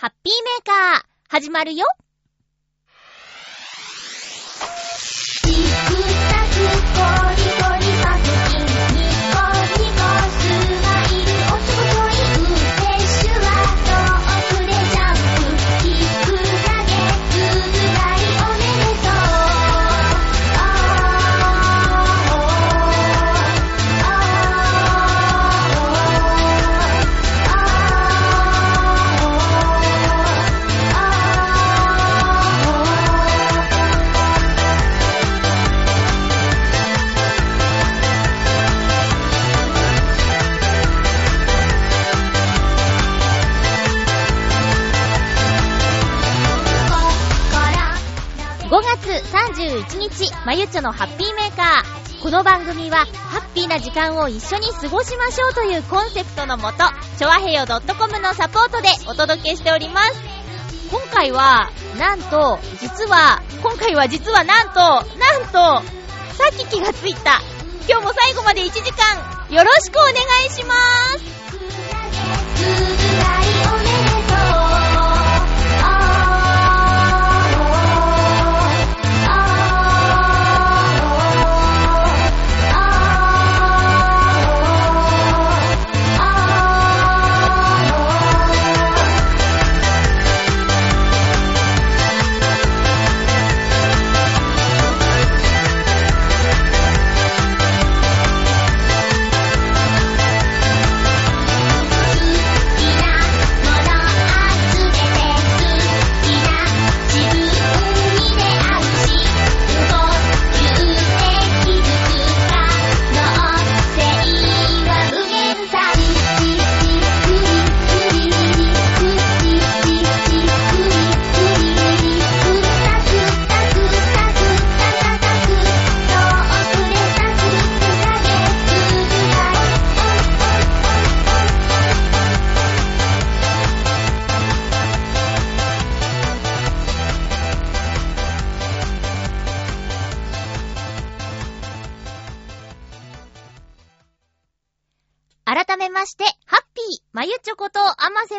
ハッピーメーカー、始まるよ。まゆちょのハッピーメーカー。この番組は、ハッピーな時間を一緒に過ごしましょうというコンセプトのもと、ちょわへよ .com のサポートでお届けしております。今回は、なんと、実は、今回は実はなんと、なんと、さっき気がついた。今日も最後まで1時間、よろしくお願いします。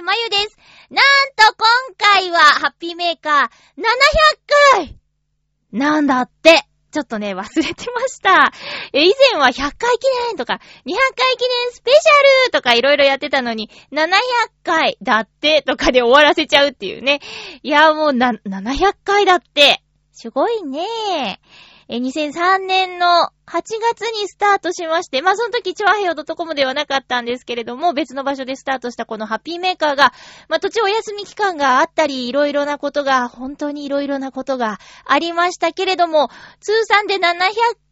まゆです。なんと今回は、ハッピーメーカー、700回なんだって。ちょっとね、忘れてました。え、以前は100回記念とか、200回記念スペシャルとかいろいろやってたのに、700回だってとかで終わらせちゃうっていうね。いや、もうな、700回だって。すごいね。え、2003年の8月にスタートしまして、まあ、その時、チョアヘヨ .com ではなかったんですけれども、別の場所でスタートしたこのハッピーメーカーが、まあ、途中お休み期間があったり、いろいろなことが、本当にいろいろなことがありましたけれども、通算で700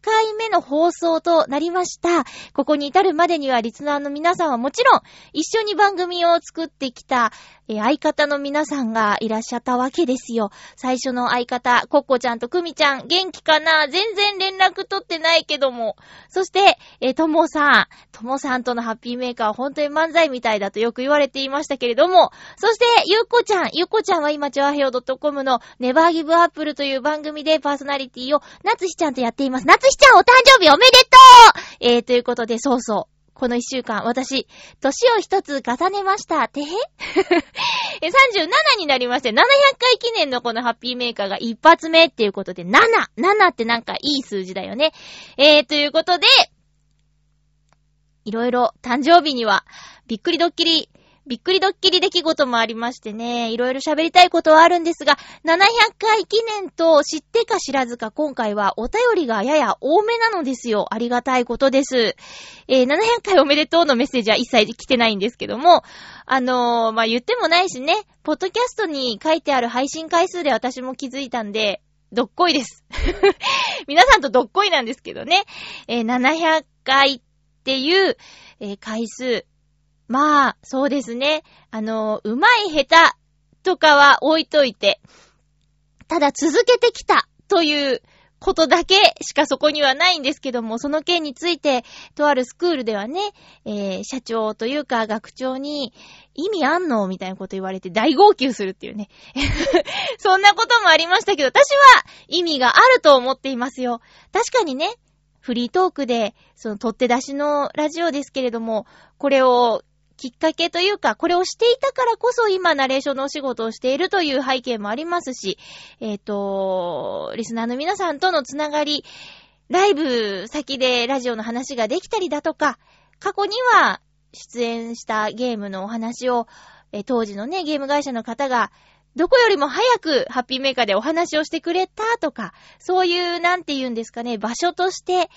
回目の放送となりました。ここに至るまでには、リスナーの皆さんはもちろん、一緒に番組を作ってきた、え相方の皆さんがいらっしゃったわけですよ。最初の相方、コッコちゃんとクミちゃん、元気かな？全然連絡取ってないけども。そして、えーともさん。ともさんとのハッピーメーカーは本当に漫才みたいだとよく言われていましたけれども。そして、ゆうこちゃん。ゆうこちゃんは今、チョアヘヨ .com のネバーギブアップルという番組でパーソナリティを、なつひちゃんとやっています。なつひちゃんお誕生日おめでとうえー、ということで、そうそう。この一週間、私、年を一つ重ねました。てへ？で、37になりまして、700回記念のこのハッピーメーカーが一発目っていうことで、7! 7ってなんかいい数字だよね。えー、ということで、いろいろ誕生日には、びっくりドッキリ、びっくりドッキリ出来事もありましてね、いろいろ喋りたいことはあるんですが、700回記念と知ってか知らずか今回はお便りがやや多めなのですよ。ありがたいことです。えー、700回おめでとうのメッセージは一切来てないんですけども、あのー、まあ、言ってもないしね、ポッドキャストに書いてある配信回数で私も気づいたんで、どっこいです。皆さんとどっこいなんですけどね。えー、700回っていう、えー回数。まあ、そうですね。あの、うまい下手とかは置いといて、ただ続けてきたということだけしかそこにはないんですけども、その件について、とあるスクールではね、えー、社長というか学長に、意味あんのみたいなこと言われて大号泣するっていうね。そんなこともありましたけど、私は意味があると思っていますよ。確かにね、フリートークで、その取って出しのラジオですけれども、これをきっかけというか、これをしていたからこそ今ナレーションのお仕事をしているという背景もありますし、えっ、と、リスナーの皆さんとのつながり、ライブ先でラジオの話ができたりだとか、過去には出演したゲームのお話を、えー当時のね、ゲーム会社の方が、どこよりも早くハッピーメーカーでお話をしてくれたとか、そういう、なんて言うんですかね、場所として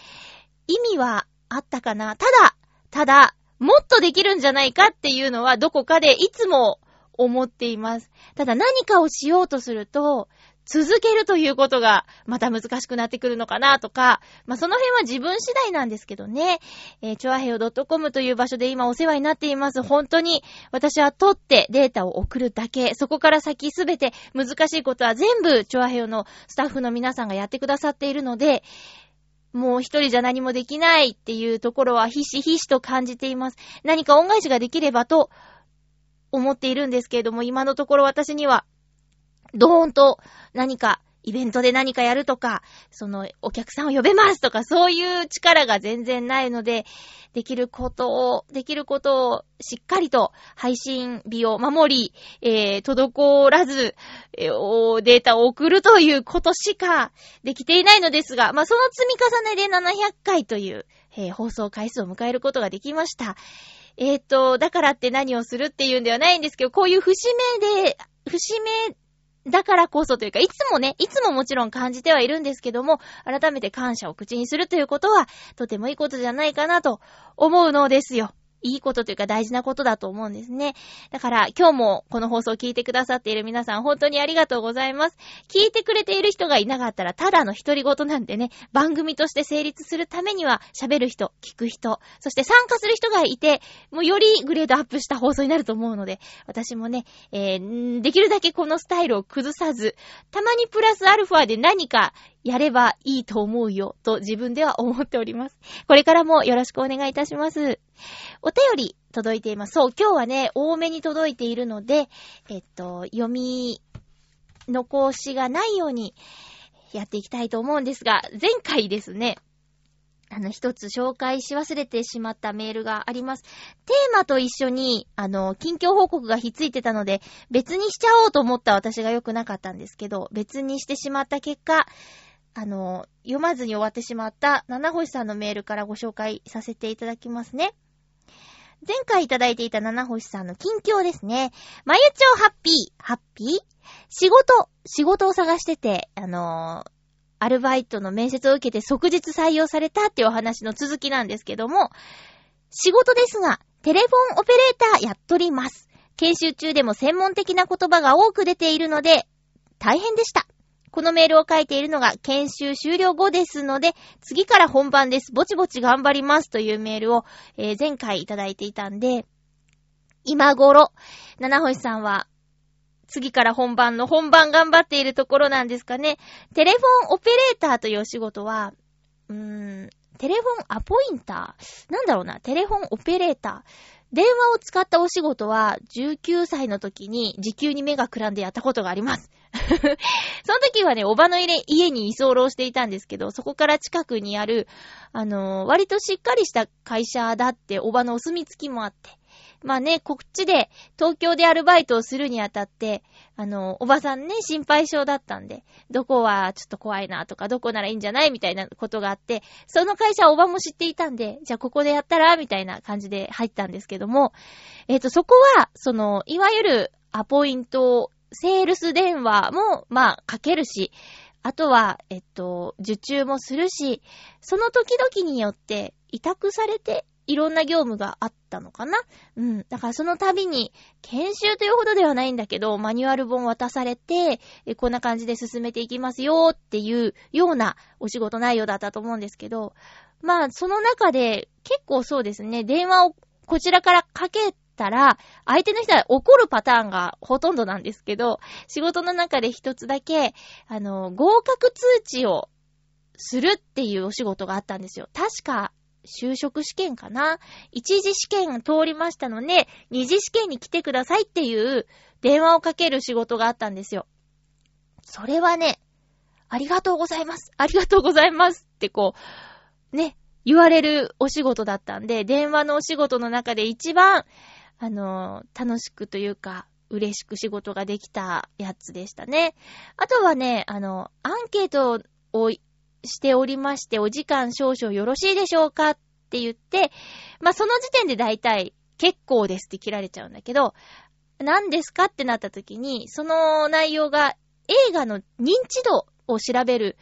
意味はあったかな。ただ、ただ、もっとできるんじゃないかっていうのはどこかでいつも思っています。ただ何かをしようとすると、続けるということがまた難しくなってくるのかなとか、まあ、その辺は自分次第なんですけどね。えー、チョアヘヨ .com という場所で今お世話になっています。本当に私は取ってデータを送るだけ。そこから先すべて難しいことは全部チョアヘヨのスタッフの皆さんがやってくださっているので、もう一人じゃ何もできないっていうところはひしひしと感じています。何か恩返しができればと思っているんですけれども、今のところ私にはドーンと何か、イベントで何かやるとか、その、お客さんを呼べますとか、そういう力が全然ないので、できることを、できることをしっかりと配信日を守り、えー、滞らず、えーおデータを送るということしかできていないのですが、まあ、その積み重ねで700回という、えー放送回数を迎えることができました。えっ、と、だからって何をするっていうんではないんですけど、こういう節目で、節目だからこそというか、いつもね、いつももちろん感じてはいるんですけども、改めて感謝を口にするということは、とてもいいことじゃないかなと思うのですよ。いいことというか大事なことだと思うんですね。だから今日もこの放送を聞いてくださっている皆さん本当にありがとうございます。聞いてくれている人がいなかったらただの独り言なんでね、番組として成立するためには喋る人、聞く人、そして参加する人がいて、もうよりグレードアップした放送になると思うので、私もね、えー、できるだけこのスタイルを崩さず、たまにプラスアルファで何かやればいいと思うよ、と自分では思っております。これからもよろしくお願いいたします。お便り届いています。そう、今日はね、多めに届いているので、えっと、読み残しがないようにやっていきたいと思うんですが、前回ですね、あの、一つ紹介し忘れてしまったメールがあります。テーマと一緒に、あの、近況報告がひっついてたので、別にしちゃおうと思った私が良くなかったんですけど、別にしてしまった結果、あの、読まずに終わってしまった七星さんのメールからご紹介させていただきますね。前回いただいていた七星さんの近況ですね。まゆちょハッピー、ハッピー？仕事、仕事を探してて、あのーアルバイトの面接を受けて即日採用されたっていうお話の続きなんですけども、仕事ですが、テレフォンオペレーターやっとります。研修中でも専門的な言葉が多く出ているので、大変でした。このメールを書いているのが研修終了後ですので、次から本番です。ぼちぼち頑張りますというメールを、えー前回いただいていたんで、今頃、七星さんは、次から本番の本番頑張っているところなんですかね。テレフォンオペレーターというお仕事は、うーん、テレフォンアポインター？なんだろうな、テレフォンオペレーター。電話を使ったお仕事は、19歳の時に時給に目がくらんでやったことがあります。その時はね、おばの家に居候していたんですけど、そこから近くにある、あのー割としっかりした会社だって、おばのお墨付きもあって。まあね、こっちで、東京でアルバイトをするにあたって、あの、おばさんね、心配性だったんで、どこはちょっと怖いなとか、どこならいいんじゃないみたいなことがあって、その会社はおばも知っていたんで、じゃあここでやったらみたいな感じで入ったんですけども、えっ、と、そこは、その、いわゆるアポイント、セールス電話も、まあ、かけるし、あとは、えっと、受注もするし、その時々によって委託されていろんな業務があったのかなうん。だからその度に、研修というほどではないんだけど、マニュアル本渡されて、こんな感じで進めていきますよっていうようなお仕事内容だったと思うんですけど、まあ、その中で結構そうですね、電話をこちらからかけたら、相手の人は怒るパターンがほとんどなんですけど、仕事の中で一つだけ、あの、合格通知をするっていうお仕事があったんですよ。確か、就職試験かな？一次試験通りましたので、二次試験に来てくださいっていう電話をかける仕事があったんですよ。それはね、ありがとうございます。ありがとうございますってこう、ね、言われるお仕事だったんで、電話のお仕事の中で一番、あの、楽しくというか、嬉しく仕事ができたやつでしたね。あとはね、あの、アンケートをしておりまして、お時間少々よろしいでしょうかって言って、まあ、その時点で大体、結構ですって切られちゃうんだけど、何ですかってなった時に、その内容が映画の認知度を調べる、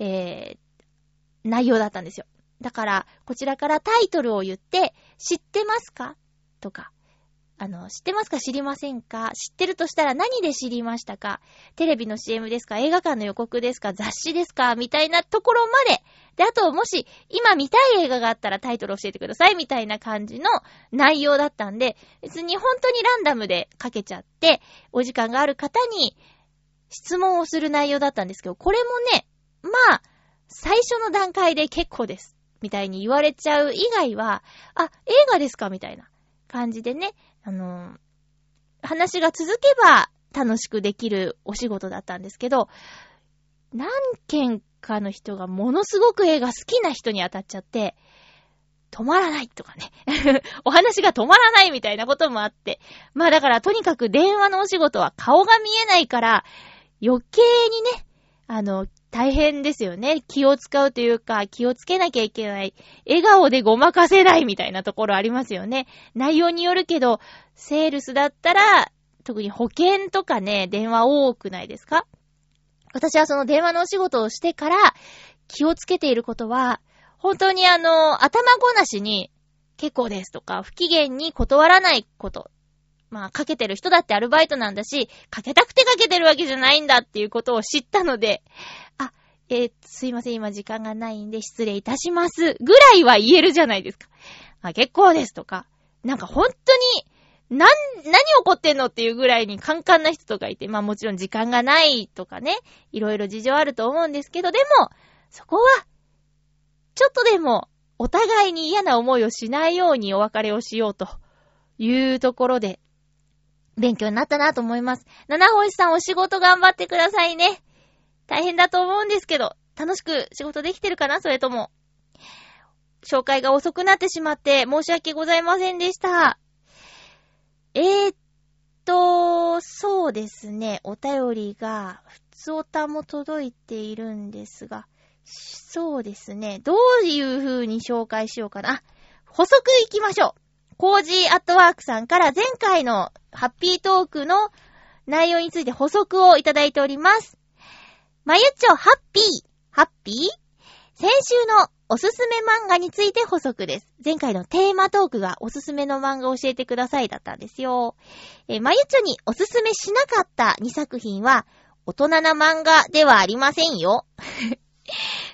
えー、内容だったんですよ。だから、こちらからタイトルを言って、知ってますか？とか、あの、知ってますか？知りませんか？知ってるとしたら何で知りましたか？テレビの CM ですか？映画館の予告ですか？雑誌ですか？みたいなところまで。で、あと、もし、今見たい映画があったらタイトル教えてください。みたいな感じの内容だったんで、別に本当にランダムでかけちゃって、お時間がある方に質問をする内容だったんですけど、これもね、まあ、最初の段階で結構です。みたいに言われちゃう以外は、あ、映画ですか？みたいな感じでね、あの、話が続けば楽しくできるお仕事だったんですけど、何件かの人がものすごく映画好きな人に当たっちゃって、止まらないとかね。お話が止まらないみたいなこともあって。まあだからとにかく電話のお仕事は顔が見えないから余計にね、あの、大変ですよね。気を使うというか、気をつけなきゃいけない。笑顔でごまかせないみたいなところありますよね。内容によるけど、セールスだったら、特に保険とかね、電話多くないですか？私はその電話のお仕事をしてから気をつけていることは、本当にあの、頭ごなしに結構ですとか、不機嫌に断らないこと。まあ、かけてる人だってアルバイトなんだし、かけたくてかけてるわけじゃないんだっていうことを知ったので、あ、えー、すいません、今時間がないんで失礼いたします。ぐらいは言えるじゃないですか。あ、結構ですとか。なんか本当に、なん、何起こってんのっていうぐらいにカンカンな人とかいて、まあもちろん時間がないとかね、いろいろ事情あると思うんですけど、でも、そこは、ちょっとでも、お互いに嫌な思いをしないようにお別れをしようというところで、勉強になったなと思います。七星さんお仕事頑張ってくださいね。大変だと思うんですけど、楽しく仕事できてるかなそれとも。紹介が遅くなってしまって申し訳ございませんでした。えー、っと、そうですね。お便りが、普通おたも届いているんですが、そうですね。どういう風に紹介しようかな。補足いきましょう。コージーアットワークさんから前回のハッピートークの内容について補足をいただいております。まゆっちょ、ハッピー、ハッピー？先週のおすすめ漫画について補足です。前回のテーマトークがおすすめの漫画を教えてくださいだったんですよ。えまゆちょにおすすめしなかった2作品は、大人な漫画ではありませんよ。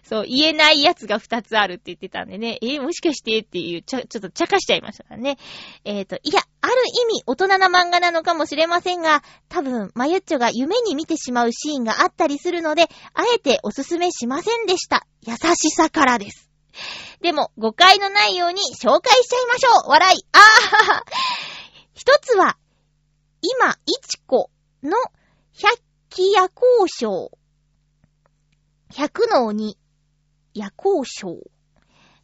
そう、言えないやつが2つあるって言ってたんでね、えー、もしかしてっていう、ちょ、ちょっと茶化しちゃいましたからね。えっ、ー、と、いや、ある意味大人な漫画なのかもしれませんが、多分、まゆっちょが夢に見てしまうシーンがあったりするので、あえておすすめしませんでした。優しさからです。でも、誤解のないように紹介しちゃいましょう笑いあー一つは、今、いちこの百鬼夜行賞100の鬼、夜行賞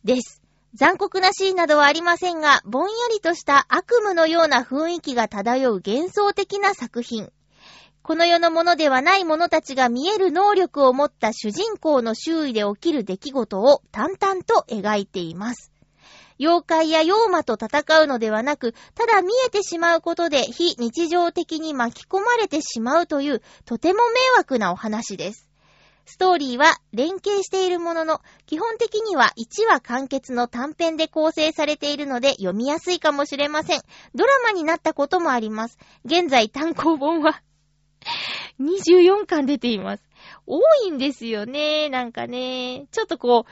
です。残酷なシーンなどはありませんが、ぼんやりとした悪夢のような雰囲気が漂う幻想的な作品。この世のものではない者たちが見える能力を持った主人公の周囲で起きる出来事を淡々と描いています。妖怪や妖魔と戦うのではなく、ただ見えてしまうことで非日常的に巻き込まれてしまうという、とても迷惑なお話です。ストーリーは連携しているものの、基本的には1話完結の短編で構成されているので読みやすいかもしれません。ドラマになったこともあります。現在単行本は 24巻出ています。多いんですよね。なんかね。ちょっとこ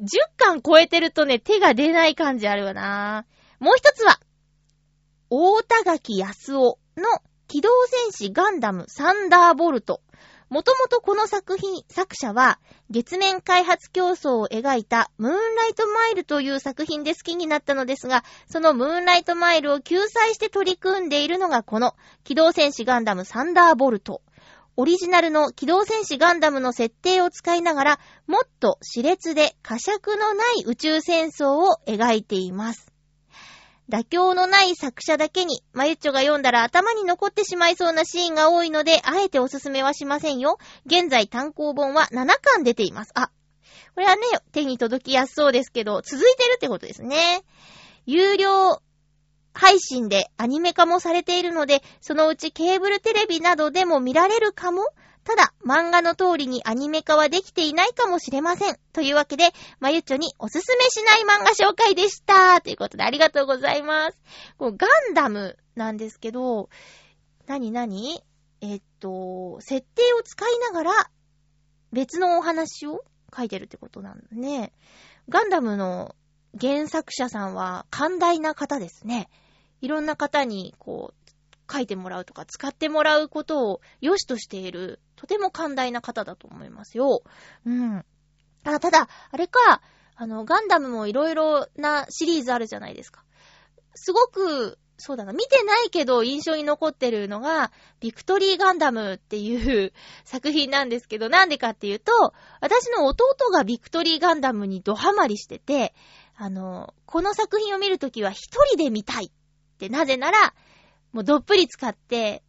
う、10巻超えてるとね、手が出ない感じあるわな。もう一つは、大田垣康夫の機動戦士ガンダムサンダーボルト。もともとこの作品、作者は、月面開発競争を描いたムーンライトマイルという作品で好きになったのですが、そのムーンライトマイルを救済して取り組んでいるのがこの、機動戦士ガンダムサンダーボルト。オリジナルの機動戦士ガンダムの設定を使いながら、もっと熾烈で呵責のない宇宙戦争を描いています。妥協のない作者だけに、まゆっちょが読んだら頭に残ってしまいそうなシーンが多いので、あえておすすめはしませんよ。現在単行本は7巻出ています。あ、これはね、手に届きやすそうですけど、続いてるってことですね。有料配信でアニメ化もされているので、そのうちケーブルテレビなどでも見られるかもただ、漫画の通りにアニメ化はできていないかもしれません。というわけで、まゆっちょにおすすめしない漫画紹介でした。ということでありがとうございます。こガンダムなんですけど、なになにえっと、設定を使いながら別のお話を書いてるってことなんだね。ガンダムの原作者さんは寛大な方ですね。いろんな方に、こう、書いてもらうとか使ってもらうことを良しとしている、とても寛大な方だと思いますよ。うん。あ、ただ、あれか、あの、ガンダムもいろいろなシリーズあるじゃないですか。すごく、そうだな、見てないけど印象に残ってるのが、ビクトリーガンダムっていう 作品なんですけど、なんでかっていうと、私の弟がビクトリーガンダムにドハマりしてて、あの、この作品を見るときは一人で見たいって、なぜなら、もうどっぷり使って、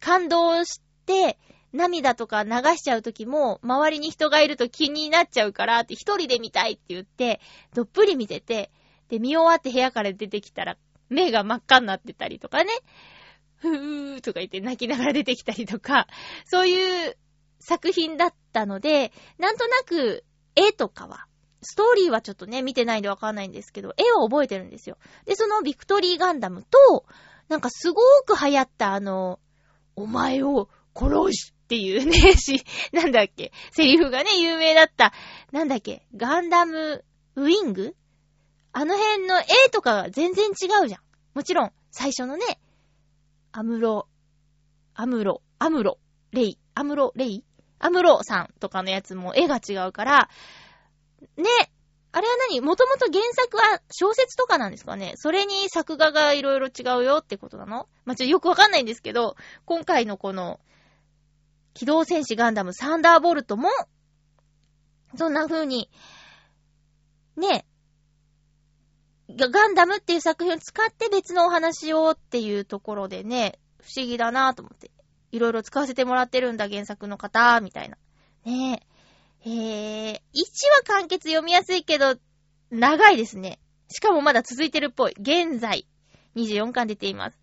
感動して、涙とか流しちゃうときも、周りに人がいると気になっちゃうからって一人で見たいって言って、どっぷり見てて、で、見終わって部屋から出てきたら、目が真っ赤になってたりとかね、ふーとか言って泣きながら出てきたりとか、そういう作品だったので、なんとなく絵とかは、ストーリーはちょっとね、見てないんでわかんないんですけど、絵を覚えてるんですよ。で、そのビクトリーガンダムと、なんかすごーく流行ったあの、お前を殺しっていうね、し、なんだっけ、セリフがね、有名だった、なんだっけ、ガンダムウィング？あの辺の絵とかが全然違うじゃん。もちろん、最初のね、アムロ、アムロ、アムロ、レイ、アムロ、レイ？アムロさんとかのやつも絵が違うから、ね、あれは何？もともと原作は小説とかなんですかね？それに作画がいろいろ違うよってことなの？まあ、ちょっと、よくわかんないんですけど、今回のこの、機動戦士ガンダムサンダーボルトも、そんな風に、ね、ガンダムっていう作品を使って別のお話をっていうところでね、不思議だなぁと思って。いろいろ使わせてもらってるんだ、原作の方、みたいな。ねえ。えー、1話完結読みやすいけど、長いですね。しかもまだ続いてるっぽい。現在、24巻出ています。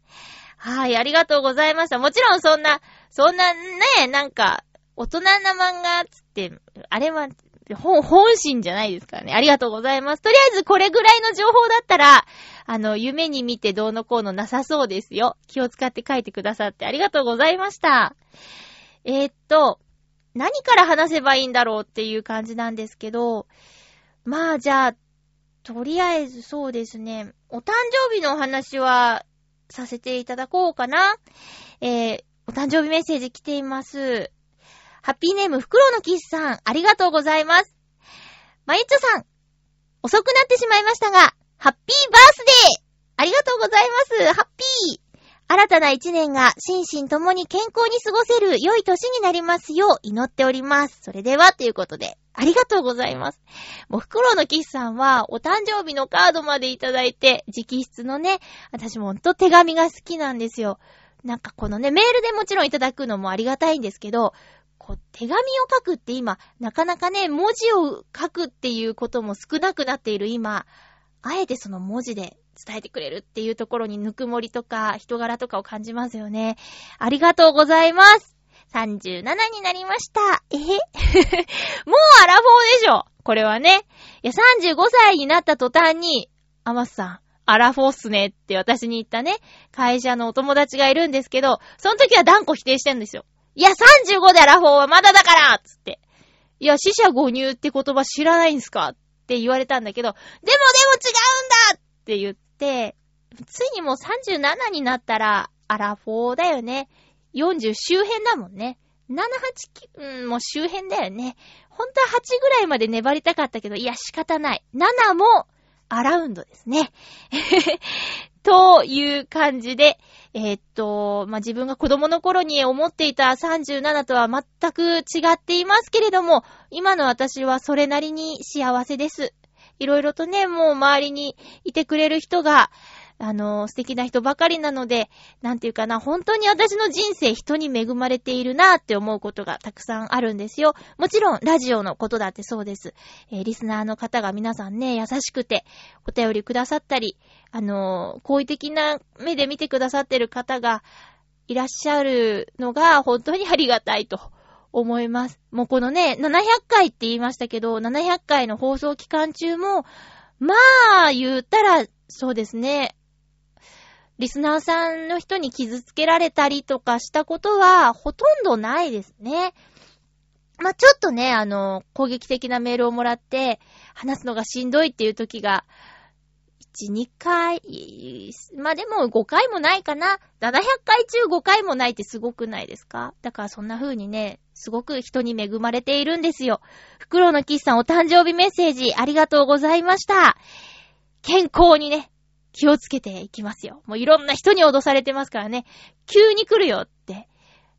はい、ありがとうございました。もちろんそんな、そんなね、なんか、大人な漫画つって、あれは、本、本心じゃないですからね。ありがとうございます。とりあえずこれぐらいの情報だったら、あの、夢に見てどうのこうのなさそうですよ。気を使って書いてくださってありがとうございました。えー、っと、何から話せばいいんだろうっていう感じなんですけど、まあじゃあ、とりあえずそうですね、お誕生日のお話はさせていただこうかな。えー、お誕生日メッセージ来ています。ハッピーネーム、フクロウのキスさん、ありがとうございます。まゆっちょさん、遅くなってしまいましたが、ハッピーバースデーありがとうございます。ハッピー新たな一年が心身ともに健康に過ごせる良い年になりますよう祈っております。それでは、ということで、ありがとうございます。もう、フクロウのキスさんは、お誕生日のカードまでいただいて、直筆のね、私もほんと手紙が好きなんですよ。なんかこのね、メールでもちろんいただくのもありがたいんですけど、こう、手紙を書くって今、なかなかね、文字を書くっていうことも少なくなっている今、あえてその文字で伝えてくれるっていうところにぬくもりとか人柄とかを感じますよね。ありがとうございます。37になりました。え もうアラフォーでしょこれはね。いや、35歳になった途端に、アマスさん、アラフォーっすねって私に言ったね、会社のお友達がいるんですけど、その時は断固否定してんですよ。いや、35でアラフォーはまだだからつって。いや、死者誤入って言葉知らないんすかって言われたんだけど、でもでも違うんだって言って、ついにもう37になったら、アラフォーだよね。40周辺だもんね。7、8、うん、もう周辺だよね。本当は8ぐらいまで粘りたかったけど、いや仕方ない。7もアラウンドですね。という感じで、えー、っと、まあ、自分が子供の頃に思っていた37とは全く違っていますけれども、今の私はそれなりに幸せです。いろいろとね、もう周りにいてくれる人が、あの、素敵な人ばかりなので、なんていうかな、本当に私の人生人に恵まれているなって思うことがたくさんあるんですよ。もちろん、ラジオのことだってそうです。えー、リスナーの方が皆さんね、優しくて、お便りくださったり、あの、好意的な目で見てくださってる方がいらっしゃるのが本当にありがたいと思います。もうこのね、700回って言いましたけど、700回の放送期間中も、まあ、言ったら、そうですね。リスナーさんの人に傷つけられたりとかしたことは、ほとんどないですね。まあ、ちょっとね、あの、攻撃的なメールをもらって、話すのがしんどいっていう時が1、2回、まあ、でも5回もないかな。700回中5回もないってすごくないですか？だからそんな風にね、すごく人に恵まれているんですよ。フクロウのキスさんお誕生日メッセージありがとうございました。健康にね、気をつけていきますよ。もういろんな人に脅されてますからね。急に来るよって。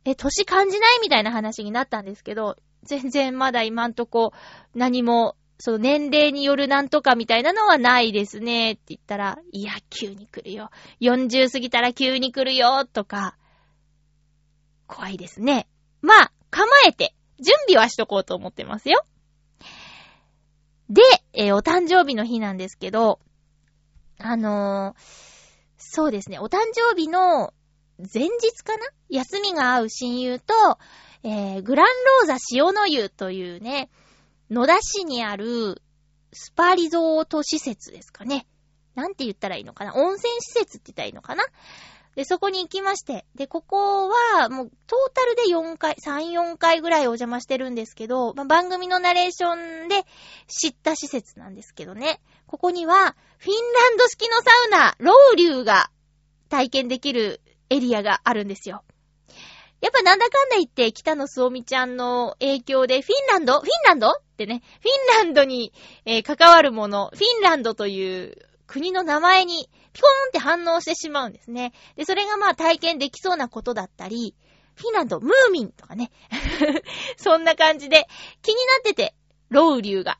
え、年感じないみたいな話になったんですけど、全然まだ今んとこ何もその年齢によるなんとかみたいなのはないですねって言ったら、いや、急に来るよ。40過ぎたら急に来るよとか、怖いですね。まあ、構えて、準備はしとこうと思ってますよ。で、えー、お誕生日の日なんですけど、あのー、そうですね、お誕生日の前日かな？休みが合う親友と、えー、グランローザ塩の湯というね、野田市にあるスパリゾート施設ですかね。なんて言ったらいいのかな？温泉施設って言ったらいいのかな？で、そこに行きまして。で、ここは、もう、トータルで4回、3、4回ぐらいお邪魔してるんですけど、まあ、番組のナレーションで知った施設なんですけどね。ここには、フィンランド式のサウナ、ロウリュウが体験できるエリアがあるんですよ。やっぱなんだかんだ言って、北野すおみちゃんの影響で、フィンランドフィンランド？ってね、フィンランドに、えー、関わるもの、フィンランドという国の名前に、ピコーンって反応してしまうんですね。で、それがまあ体験できそうなことだったり、フィンランド、ムーミンとかね。そんな感じで、気になってて、ロウリュウが。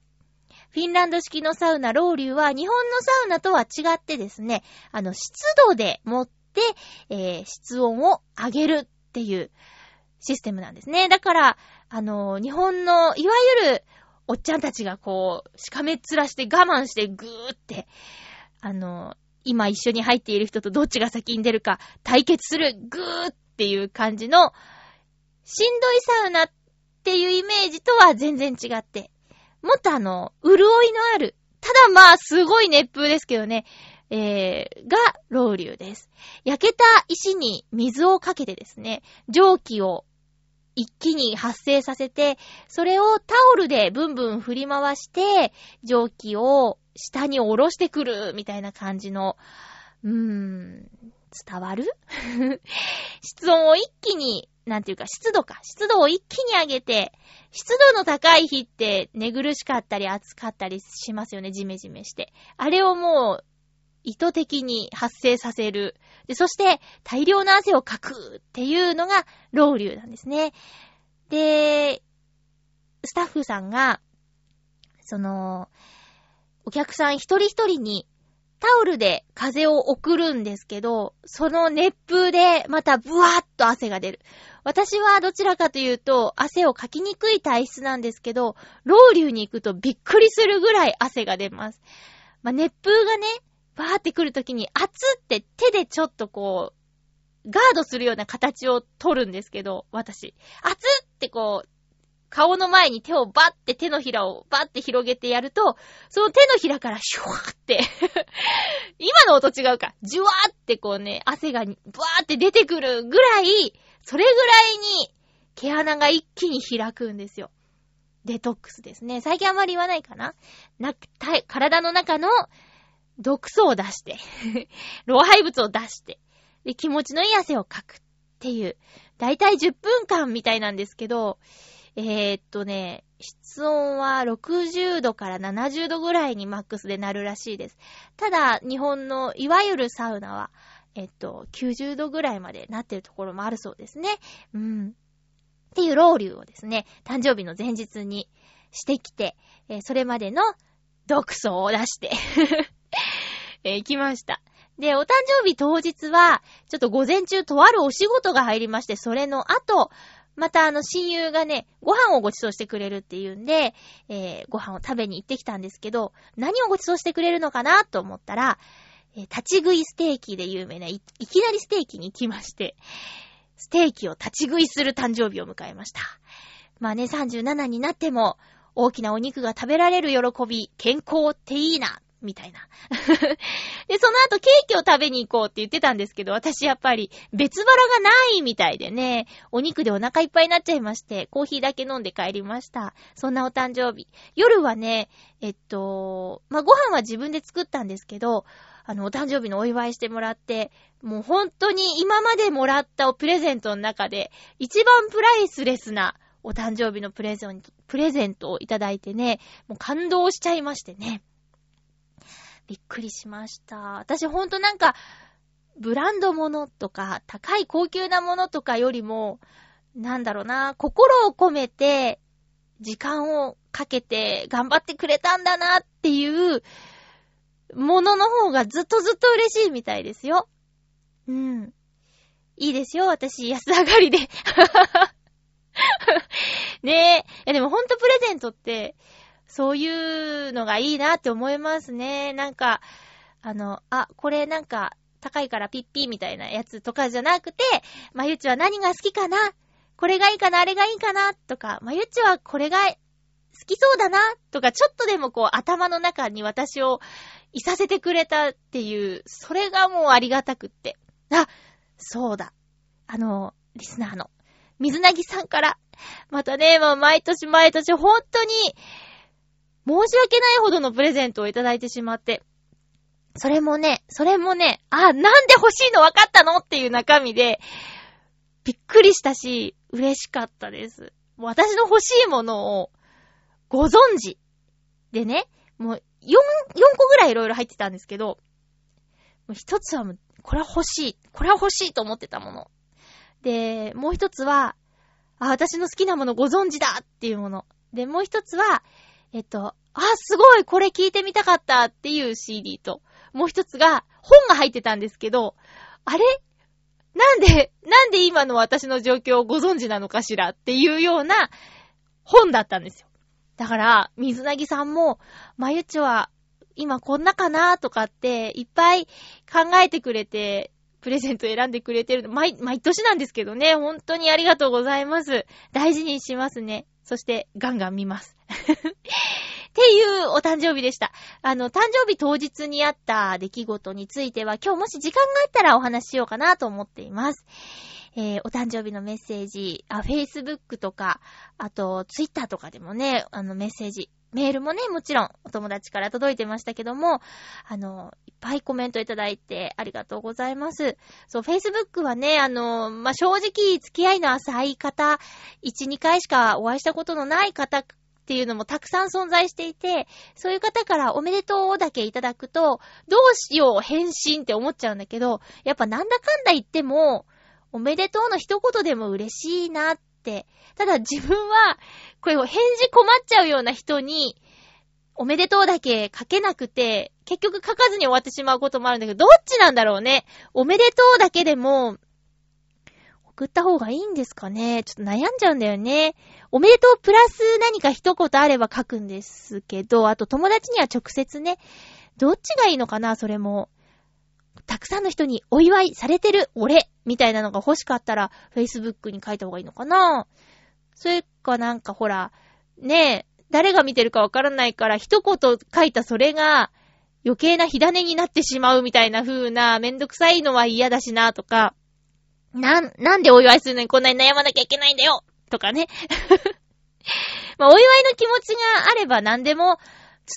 フィンランド式のサウナ、ロウリュウは日本のサウナとは違ってですね、あの、湿度でもって、えー、室温を上げるっていうシステムなんですね。だから、あの、日本の、いわゆる、おっちゃんたちがこう、しかめっ面して我慢してぐーって、あの、今一緒に入っている人とどっちが先に出るか対決するぐーっていう感じの、しんどいサウナっていうイメージとは全然違って、もっとあの、潤いのある、ただまあ、すごい熱風ですけどね、えー、が、ロウリュウです。焼けた石に水をかけてですね、蒸気を一気に発生させて、それをタオルでブンブン振り回して、蒸気を下に下ろしてくる、みたいな感じの、うーん、伝わる？室温を一気に、なんていうか、湿度か。湿度を一気に上げて、湿度の高い日って寝苦しかったり暑かったりしますよね、ジメジメして。あれをもう、意図的に発生させる。で、そして大量の汗をかくっていうのがロウリュウなんですね。で、スタッフさんが、その、お客さん一人一人にタオルで風を送るんですけど、その熱風でまたブワーッと汗が出る。私はどちらかというと汗をかきにくい体質なんですけど、ロウリュウに行くとびっくりするぐらい汗が出ます。まあ、熱風がね、バーって来るときに、熱って手でちょっとこう、ガードするような形を取るんですけど、私。熱ってこう、顔の前に手をバッて手のひらをバッて広げてやると、その手のひらからシュワーって 今の音違うか、ジュワーってこうね、汗がバーって出てくるぐらい、それぐらいに毛穴が一気に開くんですよ。デトックスですね。最近あんまり言わないかなな、体の中の毒素を出して 老廃物を出して、で、気持ちのいい汗をかくっていう、だいたい10分間みたいなんですけど、えー、っとね、室温は60度から70度ぐらいにマックスでなるらしいです。ただ、日本のいわゆるサウナは、えっと、90度ぐらいまでなってるところもあるそうですね。うん。っていうロウリュをですね、誕生日の前日にしてきて、えー、それまでの毒素を出して えー、行きました。で、お誕生日当日は、ちょっと午前中とあるお仕事が入りまして、それの後、またあの親友がね、ご飯をご馳走してくれるっていうんで、えー、ご飯を食べに行ってきたんですけど、何をご馳走してくれるのかなと思ったら、えー、立ち食いステーキで有名ない、いきなりステーキに行きまして、ステーキを立ち食いする誕生日を迎えました。まあね、37になっても、大きなお肉が食べられる喜び、健康っていいな、みたいな。で、その後ケーキを食べに行こうって言ってたんですけど、私やっぱり別腹がないみたいでね、お肉でお腹いっぱいになっちゃいまして、コーヒーだけ飲んで帰りました。そんなお誕生日。夜はね、えっと、まあ、ご飯は自分で作ったんですけど、あの、お誕生日のお祝いしてもらって、もう本当に今までもらったおプレゼントの中で、一番プライスレスなお誕生日のプレゼント、プレゼントをいただいてね、もう感動しちゃいましてね。びっくりしました。私ほんとなんか、ブランドものとか、高い高級なものとかよりも、なんだろうな、心を込めて、時間をかけて頑張ってくれたんだなっていうものの方がずっとずっと嬉しいみたいですよ。うん。いいですよ、私、安上がりで。ねえ。いやでもほんとプレゼントって、そういうのがいいなって思いますね。なんか、あの、あ、これなんか高いからピッピーみたいなやつとかじゃなくて、まゆちは何が好きかな？これがいいかな？あれがいいかな？とか、まゆちはこれが好きそうだなとか、ちょっとでもこう頭の中に私をいさせてくれたっていう、それがもうありがたくって。あ、そうだ。あの、リスナーの、水なぎさんから、またね、もう毎年毎年本当に、申し訳ないほどのプレゼントをいただいてしまって。それもね、それもね、あ、なんで欲しいの分かったのっていう中身で、びっくりしたし、嬉しかったです。私の欲しいものを、ご存知。でね、もう、4、4個ぐらいいろいろ入ってたんですけど、もう一つはもう、これは欲しい。これは欲しいと思ってたもの。で、もう一つは、あ、私の好きなものご存知だっていうもの。で、もう一つは、えっと、あ、すごいこれ聞いてみたかったっていう CD と、もう一つが本が入ってたんですけど、あれ？なんで、なんで今の私の状況をご存知なのかしらっていうような本だったんですよ。だから、水なぎさんも、まゆちは今こんなかなとかっていっぱい考えてくれて、プレゼント選んでくれてる、毎、毎年なんですけどね、本当にありがとうございます。大事にしますね。そして、ガンガン見ます。っていうお誕生日でした。あの、誕生日当日にあった出来事については、今日もし時間があったらお話ししようかなと思っています。えー、お誕生日のメッセージ、あ、Facebook とか、あと、Twitter とかでもね、あの、メッセージ、メールもね、もちろんお友達から届いてましたけども、あの、いっぱいコメントいただいてありがとうございます。そう、Facebook はね、あの、まあ、正直付き合いの浅い方、1、2回しかお会いしたことのない方っていうのもたくさん存在していて、そういう方からおめでとうだけいただくと、どうしよう返信って思っちゃうんだけど、やっぱなんだかんだ言っても、おめでとうの一言でも嬉しいなって。ただ自分は、これを返事困っちゃうような人に、おめでとうだけ書けなくて、結局書かずに終わってしまうこともあるんだけど、どっちなんだろうね。おめでとうだけでも、送った方がいいんですかね？ちょっと悩んじゃうんだよね。おめでとうプラス何か一言あれば書くんですけど、あと友達には直接ね、どっちがいいのかな？それも。たくさんの人にお祝いされてる俺みたいなのが欲しかったら、Facebook に書いた方がいいのかな？それかなんかほら、ねえ、誰が見てるかわからないから、一言書いたそれが、余計な火種になってしまうみたいな風な、めんどくさいのは嫌だしな、とか、なん、なんでお祝いするのにこんなに悩まなきゃいけないんだよ？とかね。まあ、お祝いの気持ちがあれば何でも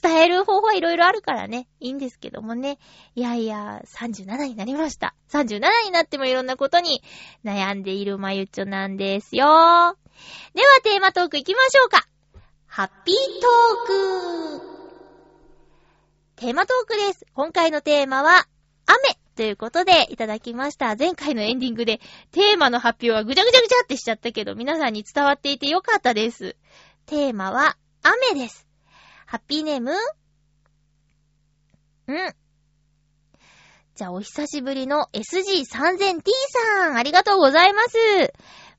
伝える方法はいろいろあるからね、いいんですけどもね。いやいや、37になりました。37になってもいろんなことに悩んでいるまゆちょなんですよ。ではテーマトーク行きましょうか。ハッピートークテーマトークです。今回のテーマは、雨ということでいただきました。前回のエンディングでテーマの発表はぐちゃぐちゃぐちゃってしちゃったけど、皆さんに伝わっていてよかったです。テーマは雨です。ハッピーネーム？うん。じゃあ、お久しぶりの SG3000T さん、ありがとうございます。